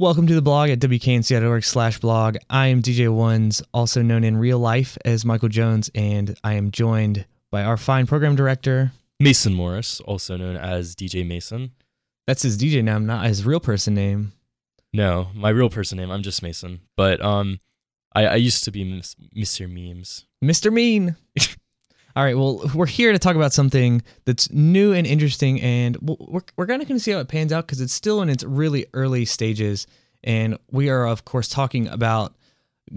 Welcome to the blog at wknc.org slash blog. I am DJ Ones, also known in real life as Michael Jones, and I am joined by our fine program director. Mason Morris, also known as DJ Mason. That's his DJ name, not his real person name. No, my real person name. I'm just Mason. But um, I, I used to be Mr. Memes. Mr. Mean. All right, well, we're here to talk about something that's new and interesting, and we're, we're going to see how it pans out because it's still in its really early stages. And we are, of course, talking about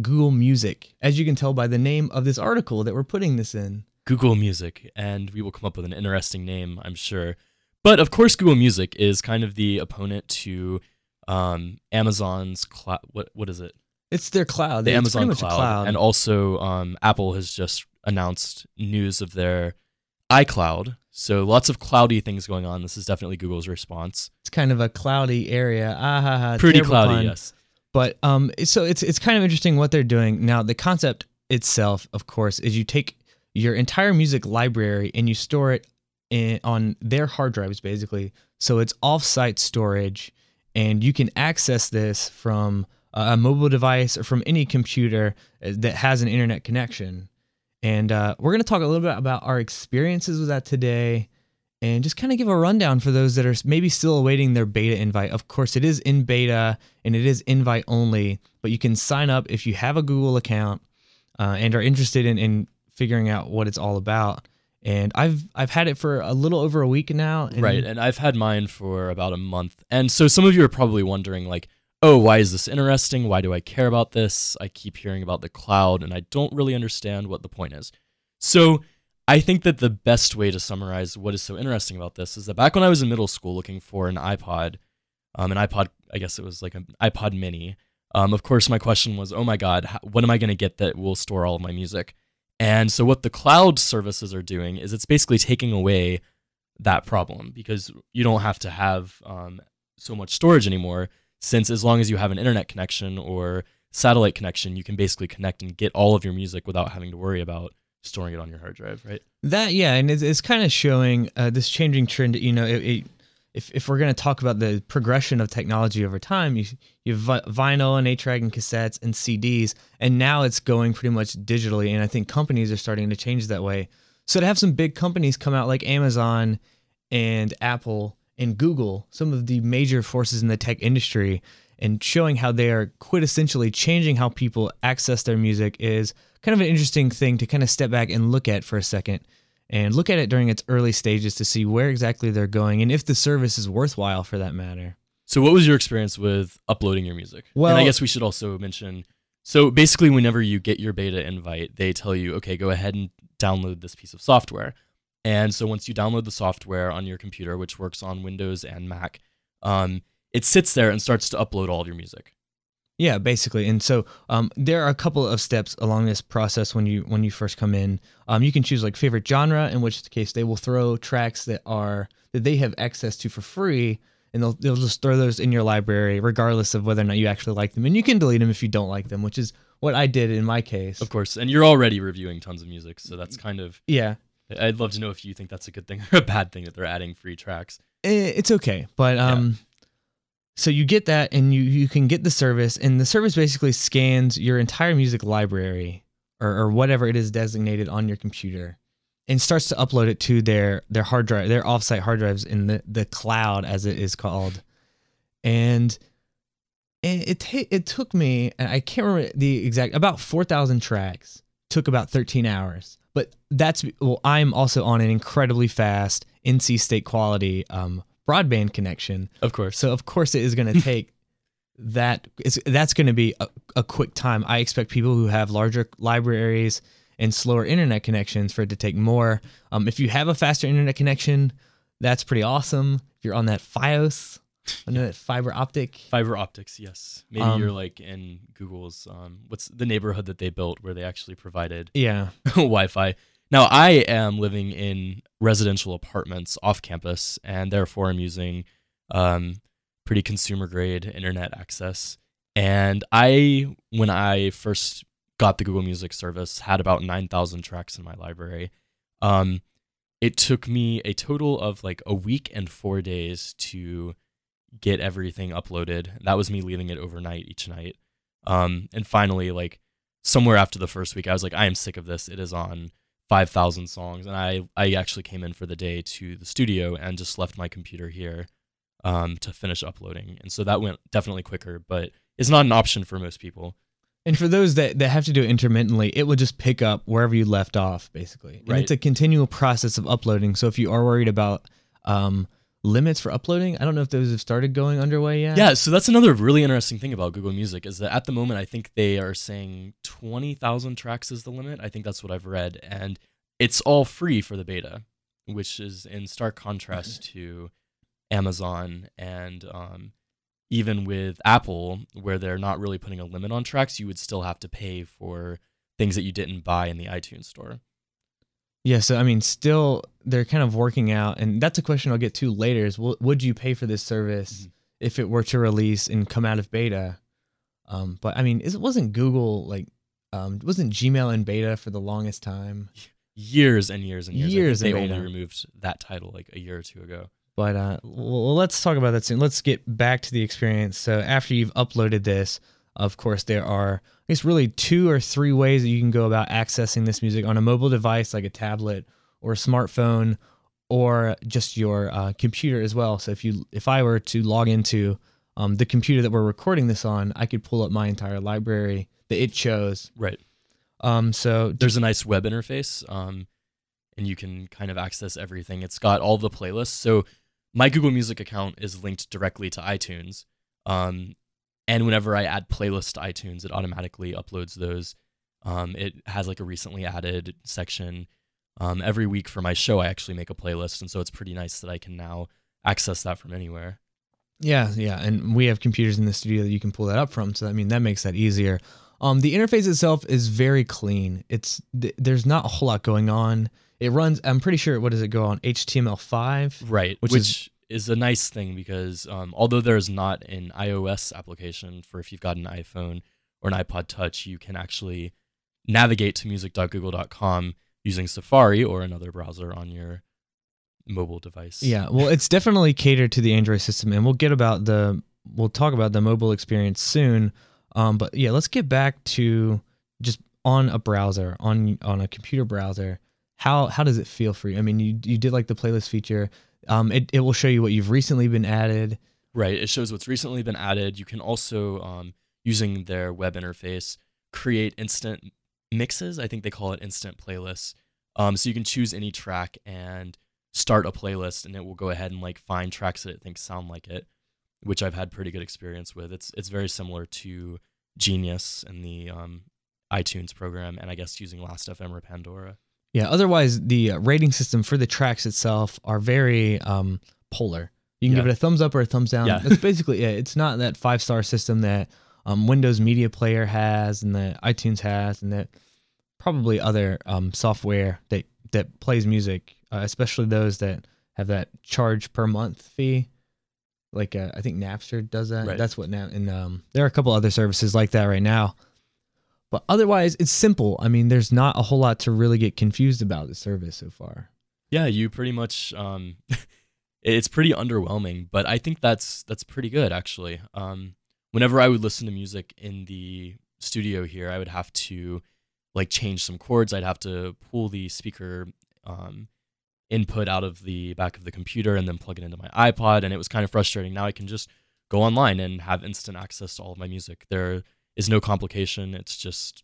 Google Music, as you can tell by the name of this article that we're putting this in. Google Music, and we will come up with an interesting name, I'm sure. But of course, Google Music is kind of the opponent to um, Amazon's cloud. What what is it? It's their cloud. The It's Amazon pretty much a cloud. cloud. and also um, Apple has just announced news of their iCloud. So lots of cloudy things going on. This is definitely Google's response. it's kind of a cloudy area. Ah, ha, ha, Pretty cloudy, pun. yes. But um, so it's it's kind of interesting what they're doing now. The concept itself, of course, is you take your entire music library and you store it in, on their hard drives, basically. So it's off-site storage, and you can access this from a mobile device or from any computer uh, that has an internet connection. And uh, we're going to talk a little bit about our experiences with that today and just kind of give a rundown for those that are maybe still awaiting their beta invite. Of course, it is in beta and it is invite only, but you can sign up if you have a Google account uh, and are interested in, in figuring out what it's all about. And I've I've had it for a little over a week now. And Right, and I've had mine for about a month. And so some of you are probably wondering like, "Oh, why is this interesting? Why do I care about this? I keep hearing about the cloud and I don't really understand what the point is." So, I think that the best way to summarize what is so interesting about this is that back when I was in middle school looking for an iPod, um, an iPod, I guess it was like an iPod mini. Um, of course, my question was, oh my God, how, what am I going to get that will store all of my music? And so, what the cloud services are doing is it's basically taking away that problem because you don't have to have um, so much storage anymore. Since as long as you have an internet connection or satellite connection, you can basically connect and get all of your music without having to worry about storing it on your hard drive, right? That yeah, and it's, it's kind of showing uh, this changing trend. You know, it, it, if if we're going to talk about the progression of technology over time, you you have vinyl and eight track and cassettes and CDs, and now it's going pretty much digitally. And I think companies are starting to change that way. So to have some big companies come out like Amazon and Apple and Google, some of the major forces in the tech industry, and showing how they are quintessentially changing how people access their music is kind of an interesting thing to kind of step back and look at for a second and look at it during its early stages to see where exactly they're going and if the service is worthwhile for that matter. So, what was your experience with uploading your music? Well, and I guess we should also mention. So, basically, whenever you get your beta invite, they tell you, okay, go ahead and download this piece of software. And so, once you download the software on your computer, which works on Windows and Mac, um, it sits there and starts to upload all of your music. Yeah, basically. And so um, there are a couple of steps along this process when you when you first come in. Um, you can choose like favorite genre, in which case they will throw tracks that are that they have access to for free, and they'll they'll just throw those in your library, regardless of whether or not you actually like them. And you can delete them if you don't like them, which is what I did in my case. Of course. And you're already reviewing tons of music. So, that's kind of. Yeah, I'd love to know if you think that's a good thing or a bad thing that they're adding free tracks. Eh, it's okay but um so you get that and you you can get the service and the service basically scans your entire music library or, or whatever it is designated on your computer and starts to upload it to their their hard drive their offsite hard drives in the the cloud as it is called. And it it, ta- it took me and i can't remember the exact about 4000 tracks took about 13 hours but that's well i'm also on an incredibly fast nc state quality um, broadband connection. Of course. so of course it is going to take that it's, that's going to be a, a quick time. I expect people who have larger libraries and slower internet connections for it to take more. Um, if you have a faster internet connection that's pretty awesome. If you're on that fios that fiber optic Fiber optics, yes. Maybe Um, you're like in Google's um what's the neighborhood that they built where they actually provided yeah Wi-Fi. Now I am living in residential apartments off campus and therefore I'm using um pretty consumer grade internet access. And I when I first got the Google Music service had about 9,000 tracks in my library. Um it took me a total of like a week and 4 days to get everything uploaded. That was me leaving it overnight each night. Um, and finally, like somewhere after the first week, I was like, I am sick of this. It is on 5,000 songs. And I, I actually came in for the day to the studio and just left my computer here um, to finish uploading. And so that went definitely quicker, but it's not an option for most people. And for those that, that have to do it intermittently, it will just pick up wherever you left off, basically. And Right. it's a continual process of uploading. So if you are worried about um, limits for uploading, I don't know if those have started going underway yet. Yeah, so that's another really interesting thing about Google Music is that at the moment I think they are saying 20,000 tracks is the limit. I think that's what I've read and it's all free for the beta, which is in stark contrast to Amazon and um, even with Apple where they're not really putting a limit on tracks, you would still have to pay for things that you didn't buy in the iTunes store. Yeah. So, I mean, still, they're kind of working out. And that's a question I'll get to later is w- would you pay for this service Mhm. if it were to release and come out of beta? Um, but I mean, it wasn't Google like, um, wasn't Gmail in beta for the longest time? Years and years and years. Years they only removed that title like a year or two ago. But uh, well, let's talk about that soon. Let's get back to the experience. So after you've uploaded this, of course, there are guess really two or three ways that you can go about accessing this music on a mobile device like a tablet or a smartphone, or just your uh, computer as well. So if you if I were to log into um, the computer that we're recording this on, I could pull up my entire library that it chose. Right. Um, so there's a nice web interface um, and you can kind of access everything it's got all the playlists so my google music account is linked directly to itunes um, and whenever i add playlists to itunes it automatically uploads those um, it has like a recently added section um, every week for my show i actually make a playlist and so it's pretty nice that i can now access that from anywhere Yeah, yeah, and we have computers in the studio that you can pull that up from. So I mean, that makes that easier. Um, the interface itself is very clean. It's th- there's not a whole lot going on. It runs. I'm pretty sure. What does it go on? HTML5. Right, Which which, is- is, a nice thing because um, although there's not an iOS application for if you've got an iPhone or an iPod Touch, you can actually navigate to music.google.com using Safari or another browser on your mobile device. Yeah, well, it's definitely catered to the Android system, and we'll get about the we'll talk about the mobile experience soon. Um, but yeah, let's get back to just on a browser, on on a computer browser. How how does it feel for you? I mean, you you did like the playlist feature. Um, it it will show you what you've recently been added. Right. It shows what's recently been added. You can also, um, using their web interface, create instant mixes. I think they call it instant playlists. Um, so you can choose any track and start a playlist, and it will go ahead and like find tracks that it thinks sound like it, which I've had pretty good experience with. It's it's very similar to Genius and the um, iTunes program, and I guess using Last.fm or Pandora. Yeah. Otherwise, the uh, rating system for the tracks itself are very um, polar. You can Yeah. give it a thumbs up or a thumbs down. Yeah. That's basically it. It's not that five star system that um, Windows Media Player has and that iTunes has and that probably other um, software that that plays music, uh, especially those that have that charge per month fee. Like uh, I think Napster does that. Right. That's what now. And um, there are a couple other services like that right now. But otherwise, it's simple. I mean, there's not a whole lot to really get confused about the service so far. Yeah, you pretty much. Um, it's pretty underwhelming, but I think that's that's pretty good actually. Um, whenever I would listen to music in the studio here, I would have to like change some chords. I'd have to pull the speaker um, input out of the back of the computer and then plug it into my iPod, and it was kind of frustrating. Now I can just go online and have instant access to all of my music. There is no complication. It's just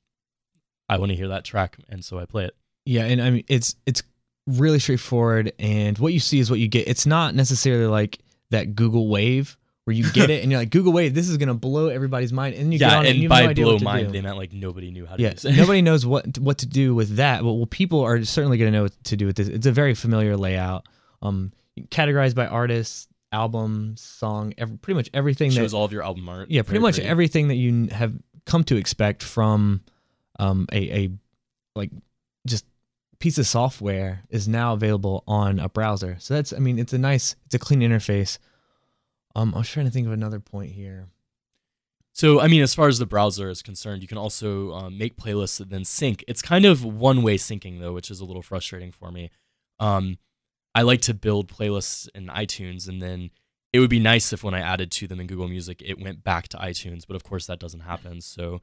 I want to hear that track, and so I play it. Yeah, and I mean it's it's really straightforward and what you see is what you get. It's not necessarily like that Google Wave where you get it and you're like Google Wave, this is gonna blow everybody's mind, and you get yeah, on it and and you by no blow mind, do. they meant like nobody knew how to yeah, use it. nobody knows what what to do with that. But well, people are certainly gonna know what to do with this. It's a very familiar layout. Um, categorized by artists, album, song, every, pretty much everything that shows all of your album art. yeah, pretty Very much pretty. everything that you have come to expect from um, a, a like just piece of software is now available on a browser. So that's, I mean, it's a nice, it's a clean interface. Um, I was trying to think of another point here. So, I mean, as far as the browser is concerned, you can also um, make playlists and then sync. It's kind of one way syncing, though, which is a little frustrating for me. Um, I like to build playlists in iTunes, and then it would be nice if when I added to them in Google Music, it went back to iTunes. But of course, that doesn't happen. So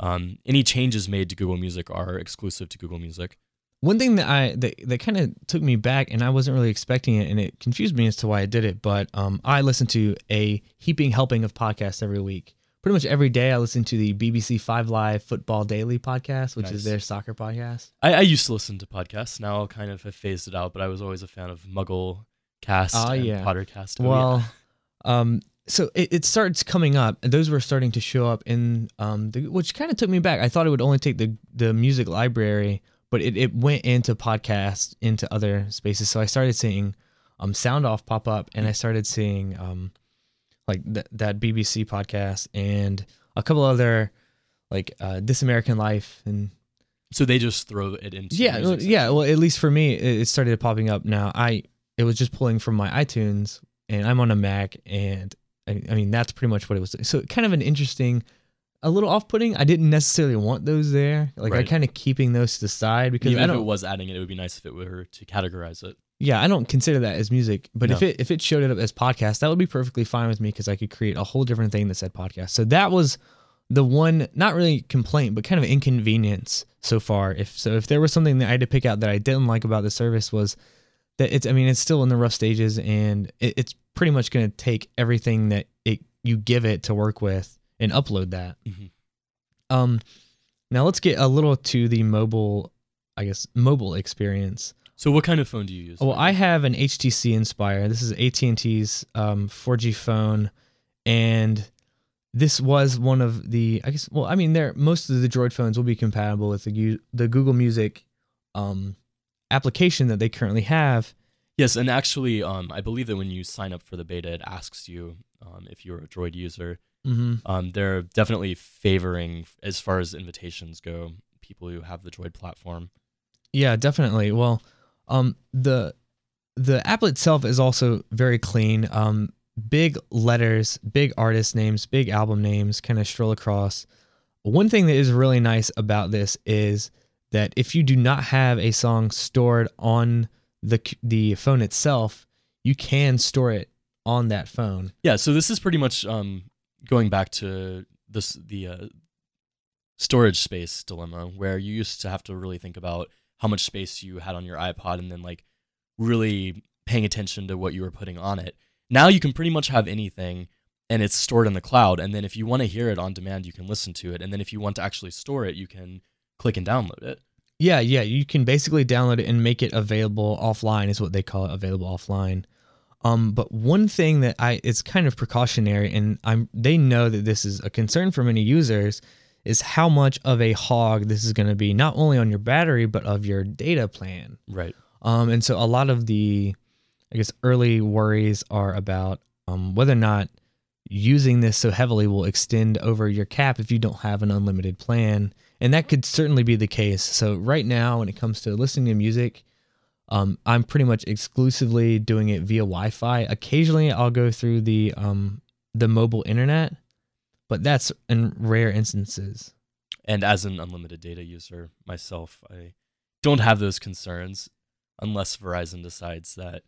um, any changes made to Google Music are exclusive to Google Music. One thing that I that, that kind of took me back, and I wasn't really expecting it, and it confused me as to why I did it. But um, I listen to a heaping helping of podcasts every week. Pretty much every day, I listen to the BBC Five Live Football Daily podcast, which Nice. is their soccer podcast. I, I used to listen to podcasts. Now I kind of have phased it out, but I was always a fan of Muggle Cast Oh, and yeah. Pottercast. Oh, yeah. Well, um, so it, it starts coming up, and those were starting to show up in um, the, which kind of took me back. I thought it would only take the the music library, but it, it went into podcast into other spaces. So I started seeing um sound off pop up, and I started seeing um like th- that BBC podcast and a couple other like uh, This American Life and so they just throw it into yeah, well, yeah. Well, at least for me, it, it started popping up. Now, I it was just pulling from my iTunes, and I'm on a Mac, and I, I mean that's pretty much what it was. So kind of an interesting, a little off-putting. I didn't necessarily want those there. Like I Right. kind of keeping those to the side because Even I if it was adding it, it would be nice if it were to categorize it. Yeah, I don't consider that as music. But if it if it showed it up as podcast, that would be perfectly fine with me because I could create a whole different thing that said podcast. So that was the one not really complaint but kind of inconvenience so far if so if there was something that i had to pick out that i didn't like about the service was that it's i mean it's still in the rough stages and it, it's pretty much going to take everything that it you give it to work with and upload that Mhm. um now let's get a little to the mobile i guess mobile experience So what kind of phone do you use? well, I have an HTC Inspire. This is AT and T's um, 4G phone, and this was one of the. I guess. Well, I mean, there most of the Droid phones will be compatible with the the Google Music um, application that they currently have. Yes, and actually, um, I believe that when you sign up for the beta, it asks you um, if you're a Droid user. Mm-hmm. Um, they're definitely favoring, as far as invitations go, people who have the Droid platform. Yeah, definitely. Well, um, the the app itself is also very clean. Um, big letters, big artist names, big album names kind of stroll across. One thing that is really nice about this is that if you do not have a song stored on the the phone itself, you can store it on that phone. Yeah, so this is pretty much um, going back to this the uh, storage space dilemma, where you used to have to really think about how much space you had on your iPod, and then like really paying attention to what you were putting on it. Now you can pretty much have anything, and it's stored in the cloud. And then if you want to hear it on demand, you can listen to it. And then if you want to actually store it, you can click and download it. Yeah, yeah, you can basically download it and make it available offline is what they call it, available offline. Um, but one thing that I it's kind of precautionary and I'm they know that this is a concern for many users is how much of a hog this is going to be not only on your battery but of your data plan. Right. Um, and so a lot of the, I guess, early worries are about um, whether or not using this so heavily will extend over your cap if you don't have an unlimited plan. And that could certainly be the case. So right now, when it comes to listening to music, um, I'm pretty much exclusively doing it via Wi-Fi. Occasionally, I'll go through the um, the mobile internet, but that's in rare instances. And as an unlimited data user myself, I don't have those concerns unless Verizon decides that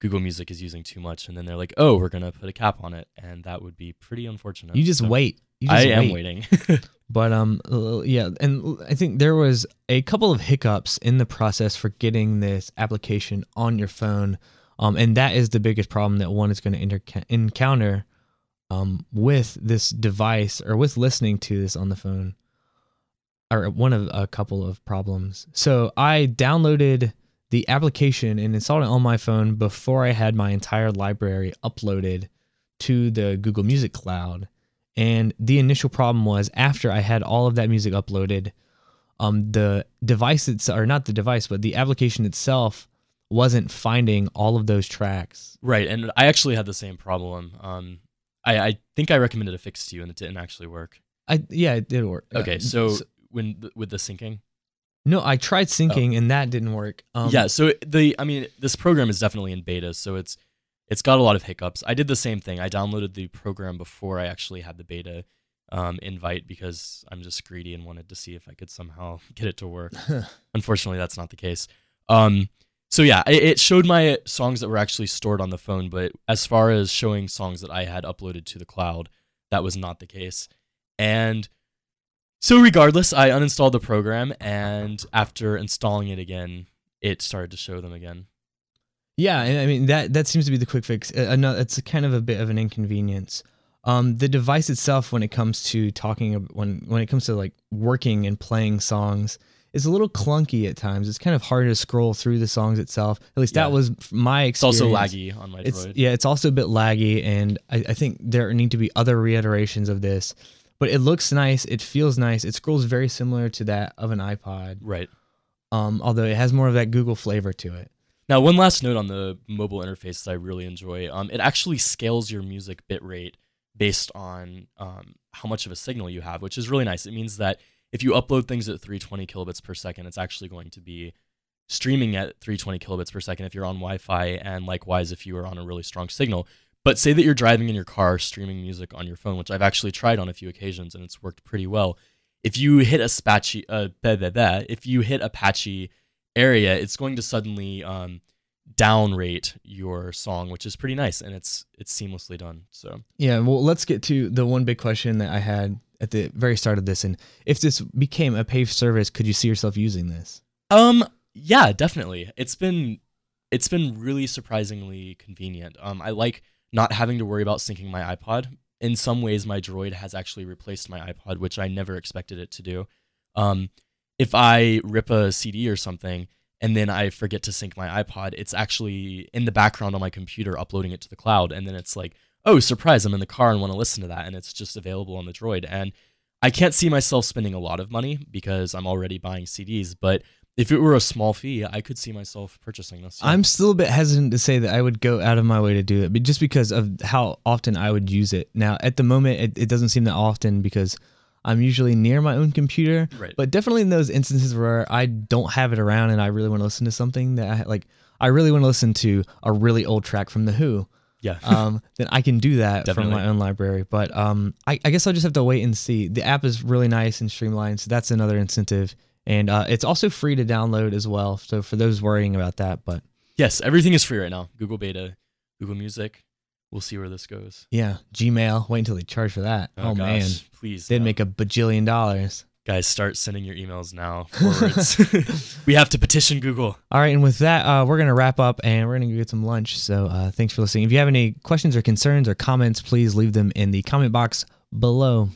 Google Music is using too much and then they're like, "Oh, we're going to put a cap on it." And that would be pretty unfortunate. You just So wait. You just I am waiting. But um, yeah, and I think there was a couple of hiccups in the process for getting this application on your phone, um, and that is the biggest problem that one is going to inter- encounter, um, with this device or with listening to this on the phone, or one of a couple of problems. So I downloaded the application and installed it on my phone before I had my entire library uploaded to the Google Music Cloud. And the initial problem was after I had all of that music uploaded, um, the device it's or not the device, but the application itself wasn't finding all of those tracks. right, and I actually had the same problem. Um, I, I think I recommended a fix to you, and it didn't actually work. I yeah, it did work. Okay, Uh, so s- when th- with the syncing, no, I tried syncing and that didn't work. Um, yeah. So the I mean, this program is definitely in beta, so it's it's got a lot of hiccups. I did the same thing. I downloaded the program before I actually had the beta um, invite because I'm just greedy and wanted to see if I could somehow get it to work. Unfortunately, that's not the case. Um, so yeah, it, it showed my songs that were actually stored on the phone, but as far as showing songs that I had uploaded to the cloud, that was not the case. And so regardless, I uninstalled the program and after installing it again, it started to show them again. Yeah, and I mean that that seems to be the quick fix. No, it's kind of a bit of an inconvenience. Um, the device itself, when it comes to talking, when when it comes to like working and playing songs, is a little clunky at times. It's kind of hard to scroll through the songs itself. At least Yeah. that was my experience. It's also laggy on my It's Droid. yeah, it's also a bit laggy, and I, I think there need to be other reiterations of this. But it looks nice. It feels nice. It scrolls very similar to that of an iPod, Right. um, although it has more of that Google flavor to it. Now, one last note on the mobile interface that I really enjoy. Um, it actually scales your music bitrate based on um, how much of a signal you have, which is really nice. It means that if you upload things at 320 kilobits per second, it's actually going to be streaming at 320 kilobits per second if you're on Wi-Fi, and likewise if you are on a really strong signal. But say that you're driving in your car streaming music on your phone, which I've actually tried on a few occasions and it's worked pretty well. If you hit a Apache, uh, if you hit a patchy area, it's going to suddenly um, downrate your song, which is pretty nice, and it's it's seamlessly done. So Yeah, well, let's get to the one big question that I had at the very start of this. And if this became a paid service, could you see yourself using this? Um, yeah, definitely. It's been it's been really surprisingly convenient. Um, I like not having to worry about syncing my iPod. In some ways, my Droid has actually replaced my iPod, which I never expected it to do. Um, if I rip a CD or something and then I forget to sync my iPod, it's actually in the background on my computer uploading it to the cloud, and then it's like, oh, surprise! I'm in the car and want to listen to that, and it's just available on the Droid. And I can't see myself spending a lot of money because I'm already buying CDs, but if it were a small fee, I could see myself purchasing this. I'm still a bit hesitant to say that I would go out of my way to do it, but just because of how often I would use it. Now, at the moment, it, it doesn't seem that often because I'm usually near my own computer. Right. But definitely in those instances where I don't have it around and I really want to listen to something that I like, I really want to listen to a really old track from The Who. Yeah. um, then I can do that from my own library. But um, I, I guess I'll just have to wait and see. The app is really nice and streamlined, so that's another incentive. And uh, it's also free to download as well. So for those worrying about that, but yes, everything is free right now. Google Beta, Google Music. We'll see where this goes. yeah, Gmail. Wait until they charge for that. Oh, man, gosh, please. they'd no. make a bajillion dollars. Guys, start sending your emails now. Forwards. we have to petition Google. All right, and with that, uh, we're gonna wrap up and we're gonna go get some lunch. So uh, thanks for listening. If you have any questions or concerns or comments, please leave them in the comment box below.